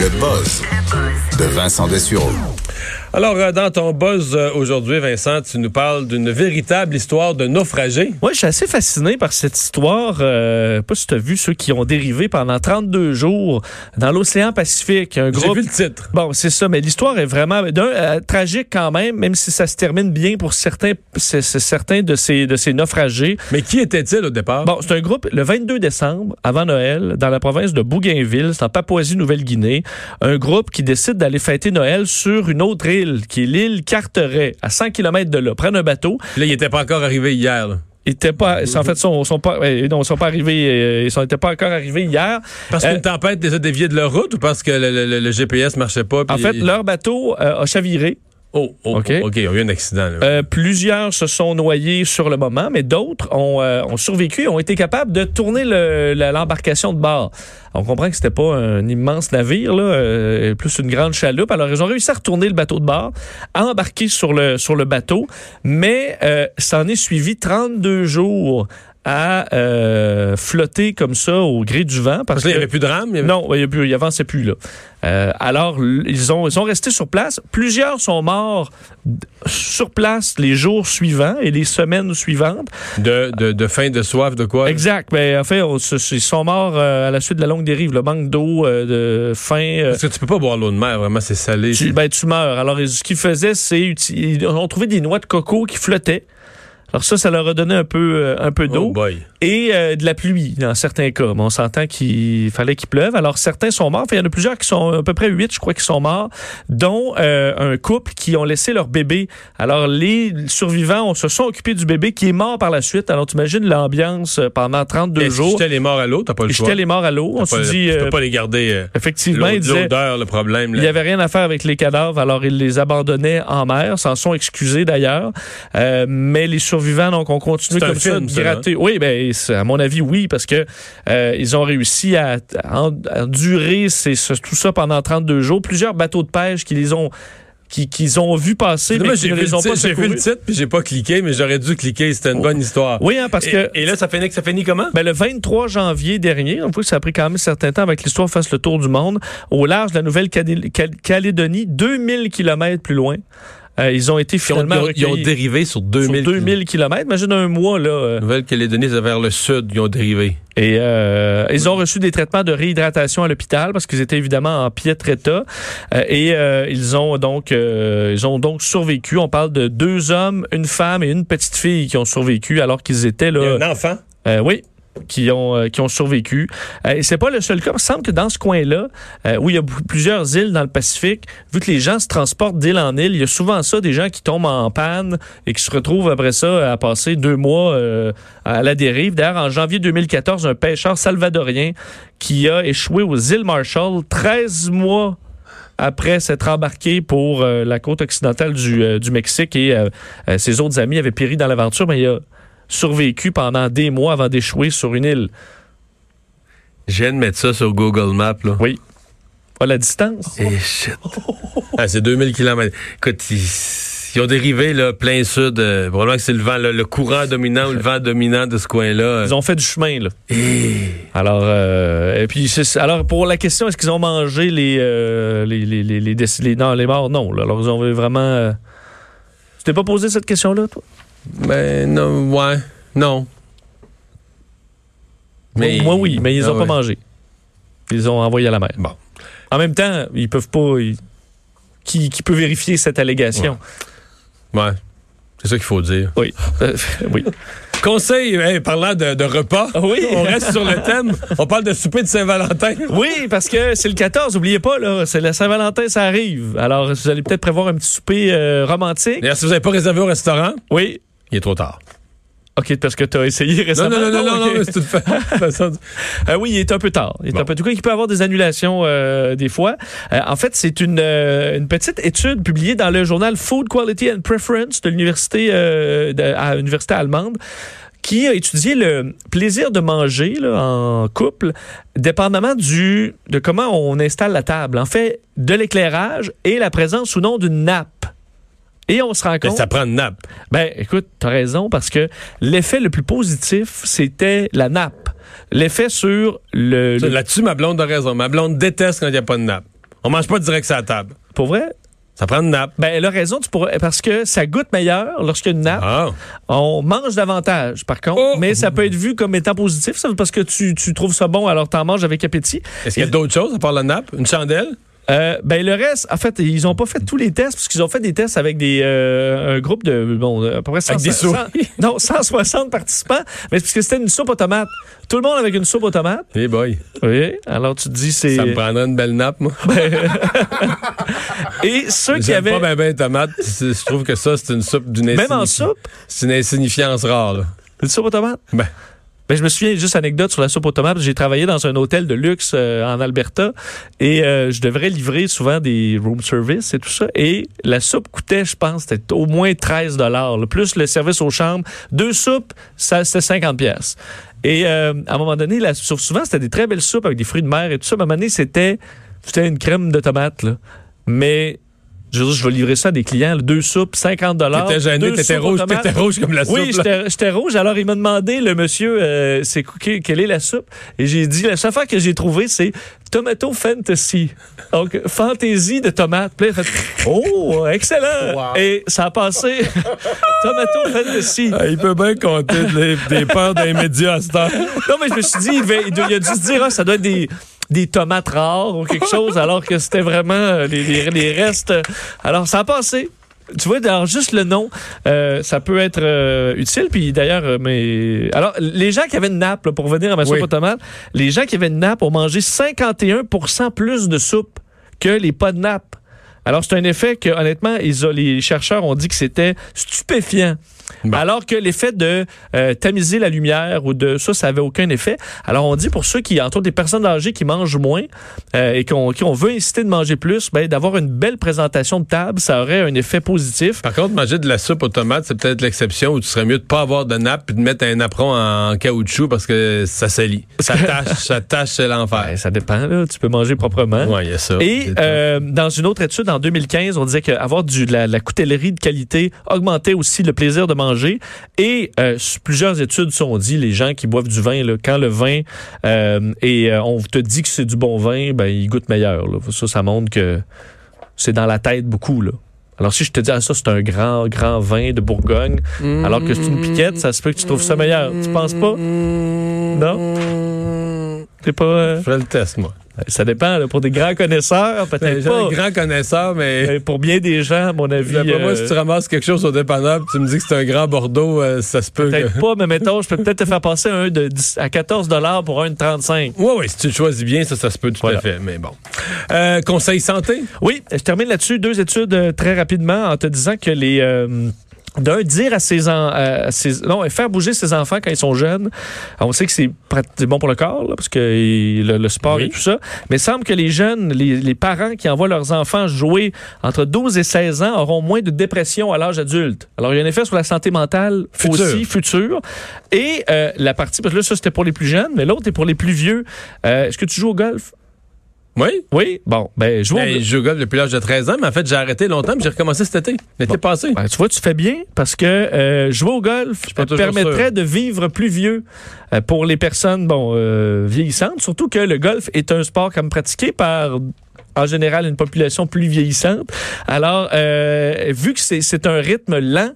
Le buzz de Vincent Dessureau. Alors, euh, dans ton buzz euh, aujourd'hui, Vincent, tu nous parles d'une véritable histoire de naufragés. Oui, je suis assez fasciné par cette histoire. Euh, pas si tu as vu ceux qui ont dérivé pendant 32 jours dans l'océan Pacifique. Un J'ai vu le titre. Bon, c'est ça, mais l'histoire est vraiment d'un euh, tragique quand même, même si ça se termine bien pour certains, c'est- c'est certains de ces de ces naufragés. Mais qui était-il au départ? Bon, c'est un groupe le 22 décembre avant Noël dans la province de Bougainville, c'est en Papouasie-Nouvelle-Guinée, un groupe qui décide d'aller fêter Noël sur une autre île qui est l'île Carteret à 100 km de là, prennent un bateau Là, il était pas encore arrivé hier. là. ils étaient pas, en fait, sont, sont pas, euh, non, ils sont pas arrivés, euh, ils sont, étaient pas encore arrivés hier. Parce Euh, qu'une tempête les a déviés de leur route ou parce que le, le- le GPS marchait pas? En fait, leur bateau euh, a chaviré. Oh, oh, OK. OK, il y a eu un accident. Là. Euh, plusieurs se sont noyés sur le moment, mais d'autres ont, euh, ont survécu et ont été capables de tourner le- l'embarcation de bord. On comprend que c'était pas un immense navire, là, euh, plus une grande chaloupe. Alors, ils ont réussi à retourner le bateau de bord, à embarquer sur le, sur le bateau, mais ça en est suivi 32 jours à euh, flotter comme ça au gré du vent. Parce Parce que là, il que n'y avait plus de rame. il y avait- non, il, y a plus- il avançait plus là. Euh, alors, ils ont, ils sont restés sur place. Plusieurs sont morts sur place les jours suivants et les semaines suivantes. De, de, de faim, de soif, de quoi? Exact. Mais en fait, on ils sont morts euh, à la suite de la longue dérive. Le manque d'eau, de faim. Parce que tu peux pas boire l'eau de mer, vraiment, c'est salé. tu, ben, tu meurs. Alors, ce qu'ils faisaient, c'est ils ont trouvé des noix de coco qui flottaient. Alors ça, ça leur a donné un peu, euh, un peu d'eau Oh et euh, de la pluie dans certains cas. Mais on s'entend qu'il fallait qu'il pleuve. Alors certains sont morts. Enfin, il y en a plusieurs qui sont à peu près huit, je crois, qui sont morts, dont euh, un couple qui ont laissé leur bébé. Alors les survivants on se sont occupés du bébé qui est mort par la suite. Alors tu imagines l'ambiance euh, pendant 32 Et jours. jetais les morts à l'eau, t'as pas le choix. jetaient les morts à l'eau. On se dit Tu euh, peux pas les garder. euh, effectivement, ils disaient L'odeur, le problème. il n'y avait rien à faire avec les cadavres, alors ils les abandonnaient en mer, s'en sont excusés d'ailleurs. Euh, mais les survivants, donc, ont continué C'est un comme ça film, ça, gratter. Oui, ben, à mon avis, oui, parce que euh, ils ont réussi à, à en- à endurer ces- ce- tout ça pendant 32 jours. Plusieurs bateaux de pêche qui les ont qui, qu'ils ont vu passer, mais qui ne vu, les ont le pas titre- j'ai vu le titre puis j'ai pas cliqué, mais j'aurais dû cliquer. C'était une bonne histoire. Oui, hein, parce et, que et là, ça finit, ça finit comment? Ben, le 23 janvier dernier, on voit que ça a pris quand même un certain temps avec l'histoire fasse le tour du monde, au large de la Nouvelle-Calédonie, 2000 kilomètres plus loin. Euh, ils ont été Ils ont, finalement ils ont- ils ont recueillis dérivé sur 2000. sur 2000 kilomètres. Imagine un mois, là. euh, Nouvelle-Calédonie, c'est vers le sud, ils ont dérivé. et euh, ils ont reçu des traitements de réhydratation à l'hôpital parce qu'ils étaient évidemment en piètre état. Euh, et euh, ils ont donc euh, ils ont donc survécu. On parle de deux hommes, une femme et une petite fille qui ont survécu alors qu'ils étaient là. un enfant? Euh, oui qui ont euh, qui ont survécu. Euh, et c'est pas le seul cas. Il semble que dans ce coin-là, euh, où il y a plusieurs îles dans le Pacifique, vu que les gens se transportent d'île en île, il y a souvent ça, des gens qui tombent en panne et qui se retrouvent après ça à passer deux mois euh, à la dérive. D'ailleurs, en janvier 2014, un pêcheur salvadorien qui a échoué aux îles Marshall 13 mois après s'être embarqué pour la côte occidentale du, du Mexique et ses autres amis avaient péri dans l'aventure, mais il a survécu pendant des mois avant d'échouer sur une île. Je viens de mettre ça sur Google Maps, là. Oui. Pas la distance. Et shit. Ah, c'est 2000 km. Écoute, ils, ils ont dérivé, là, plein sud. euh, probablement que c'est le vent, le, le courant dominant ou le vent dominant de ce coin-là. Ils ont fait du chemin, là. Et- Alors, euh, et puis, alors pour la question, est-ce qu'ils ont mangé les, euh, les, les, les, les, non, les morts? Non. là. Alors, ils ont vraiment. Tu t'es pas posé cette question-là, toi? Ben, non, ouais. Non. Moi- Moi, oui, mais ils Ah ont pas ouais. mangé. Ils ont envoyés à la mer. Bon. En même temps, ils peuvent pas. ils- Qui, qui peut vérifier cette allégation? Ouais. C'est ça qu'il faut dire. Oui. Euh, oui. Conseil, hey, parlant de, de repas, Ah oui. on reste sur le thème. On parle de souper de Saint-Valentin. Oui, parce que c'est le 14, oubliez pas, là, c'est la Saint-Valentin, ça arrive. Alors, vous allez peut-être prévoir un petit souper euh, romantique. D'ailleurs, si vous n'avez pas réservé au restaurant, Oui. Il est trop tard. OK, parce que tu as essayé Non, récemment. non, non, non, non, non, mais c'est une fa- façon. Euh, oui, il est un peu tard. Il est Bon. un peu... En tout cas, il peut avoir des annulations euh, des fois. Euh, en fait, c'est une, euh, une petite étude publiée dans le journal Food Quality and Preference de l'université à l'université allemande qui a étudié le plaisir de manger là, en couple, dépendamment du de comment on installe la table. En fait, de l'éclairage et la présence ou non d'une nappe. Et on se rend compte. ça prend une nappe. Ben, écoute, t'as raison, parce que l'effet le plus positif, c'était la nappe. L'effet sur le. Là-dessus, ma blonde a raison. Ma blonde déteste quand il n'y a pas de nappe. On mange pas direct sur la table. Pour vrai? Ça prend une nappe. Ben, elle a raison, tu pourrais, parce que ça goûte meilleur lorsqu'il y a une nappe. Ah. On mange davantage, par contre, Oh! mais ça peut être vu comme étant positif, ça, parce que tu, tu trouves ça bon, alors t'en manges avec appétit. Est-ce qu'il y a d'autres choses à part la nappe? Une chandelle? Euh, ben le reste, en fait, ils ont pas fait tous les tests parce qu'ils ont fait des tests avec des euh, un groupe de bon à peu près 100, Avec des 100 souris. non 160 participants, mais parce que c'était une soupe aux tomates. Tout le monde avec une soupe aux tomates. Eh boy, Oui. Alors tu te dis c'est ça me prendrait une belle nappe, moi. et ceux qui avaient pas ben ben tomate. C'est- Je trouve que ça, c'est une soupe d'une même en soupe? C'est une insignifiance rare, là. une soupe aux tomates. Ben, Ben, je me souviens, juste anecdote sur la soupe aux tomates, j'ai travaillé dans un hôtel de luxe euh, en Alberta et euh, je devrais livrer souvent des room service et tout ça. Et la soupe coûtait, je pense, c'était au moins 13 dollars. Plus le service aux chambres. Deux soupes, ça c'était 50 pièces. Et euh, à un moment donné, la, souvent, c'était des très belles soupes avec des fruits de mer et tout ça. À un moment donné, c'était, c'était une crème de tomate. Là. Mais je veux dire, je vais livrer ça à des clients. là, deux soupes, 50 dollars. t'étais gêné, t'étais rouge, t'étais rouge comme la soupe. Oui, j'étais rouge. Alors, il m'a demandé, le monsieur, euh, c'est quelle est la soupe? Et j'ai dit, la seule affaire que j'ai trouvée, c'est Tomato Fantasy. Donc, fantaisie de tomate. Puis là, il a fait, oh, excellent! Wow. Et ça a passé. Tomato Fantasy. Ah, il peut bien compter des, des peurs des médias à cette heure. Non, mais je me suis dit, il, devait- il doit- il a dû se dire, ah, ça doit être des, des tomates rares ou quelque chose, alors que c'était vraiment euh, les, les- les restes. Alors, ça a passé. Tu vois, alors juste le nom, euh, ça peut être euh, utile. Puis d'ailleurs, euh, mais alors les gens qui avaient une nappe, là, pour revenir à ma soupe Oui. aux tomates, les gens qui avaient une nappe ont mangé 51% plus de soupe que les pas de nappe. Alors c'est un effet que honnêtement, ils ont- les chercheurs ont dit que c'était stupéfiant. Bon. Alors que l'effet de euh, tamiser la lumière ou de ça, ça avait aucun effet. Alors on dit pour ceux qui, entre autres des personnes âgées qui mangent moins euh, et qu'on qui on veut inciter de manger plus, ben, d'avoir une belle présentation de table, ça aurait un effet positif. Par contre, manger de la soupe aux tomates, c'est peut-être l'exception où tu serais mieux de pas avoir de nappe puis de mettre un apron en caoutchouc parce que ça salit. Ça tâche, ça tâche, c'est l'enfer. Ben, ça dépend, là. tu peux manger proprement. Ouais, il y a ça. Et euh, dans une autre étude, en 2015, on disait qu'avoir du, de la, la coutellerie de qualité augmentait aussi le plaisir de manger. Et euh, plusieurs études sont dit, les gens qui boivent du vin, là, quand le vin, euh, et euh, on te dit que c'est du bon vin, ben, il goûte meilleur. là. Ça, ça montre que c'est dans la tête beaucoup. Là. Alors si je te dis, ah, ça c'est un grand, grand vin de Bourgogne, alors que c'est une piquette, ça se peut que tu trouves ça meilleur. Tu penses pas? Non? Pas... euh, Je ferais le test, moi. ça dépend. là. pour des grands connaisseurs, peut-être suis pas. un grand connaisseur, mais... Mais pour bien des gens, à mon avis, moi, euh, si tu ramasses quelque chose au dépanneur puis tu me dis que c'est un grand Bordeaux, euh, ça se peut que... peut-être pas, mais mettons, je peux peut-être te faire passer un de 10 à 14 dollars pour un de 35. Oui, oui, si tu le choisis bien, ça, ça se peut tout Voilà. à fait, mais bon. Euh, conseil santé? Oui, je termine là-dessus. Deux études euh, très rapidement en te disant que les... euh, d'un, dire à ses, en- à ses- non, faire bouger ses enfants quand ils sont jeunes. On sait que c'est bon pour le corps, là, parce que il- le, le sport Oui. et tout ça. Mais il semble que les jeunes, les, les parents qui envoient leurs enfants jouer entre 12 et 16 ans auront moins de dépression à l'âge adulte. Alors, il y a un effet sur la santé mentale aussi, future. Et euh, la partie, parce que là, ça, c'était pour les plus jeunes, mais l'autre est pour les plus vieux. Euh, Est-ce que tu joues au golf? Oui? Oui? Bon, ben, joue au Ben, je joue au golf depuis l'âge de 13 ans, mais en fait, j'ai arrêté longtemps, mais j'ai recommencé cet été, l'été passé. Ben, tu vois, tu fais bien parce que euh, jouer au golf permettrait sûr. de vivre plus vieux euh, pour les personnes bon euh, vieillissantes. Surtout que le golf est un sport comme pratiqué par en général une population plus vieillissante. Alors, vu que c'est un rythme lent,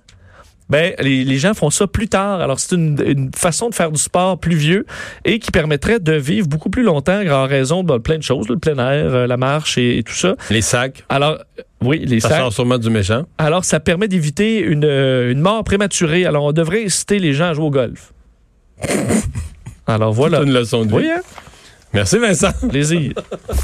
ben, les, les gens font ça plus tard. Alors, c'est une, une façon de faire du sport plus vieux et qui permettrait de vivre beaucoup plus longtemps en raison de plein de choses, le plein air, euh, la marche et, et tout ça. Les sacs, Alors, euh, oui, les ça sacs. sort sûrement du méchant. Alors, ça permet d'éviter une, euh, une mort prématurée. Alors, on devrait inciter les gens à jouer au golf. Alors, voilà. C'est une leçon de vie. Oui, hein? Merci, Vincent. Plaisir.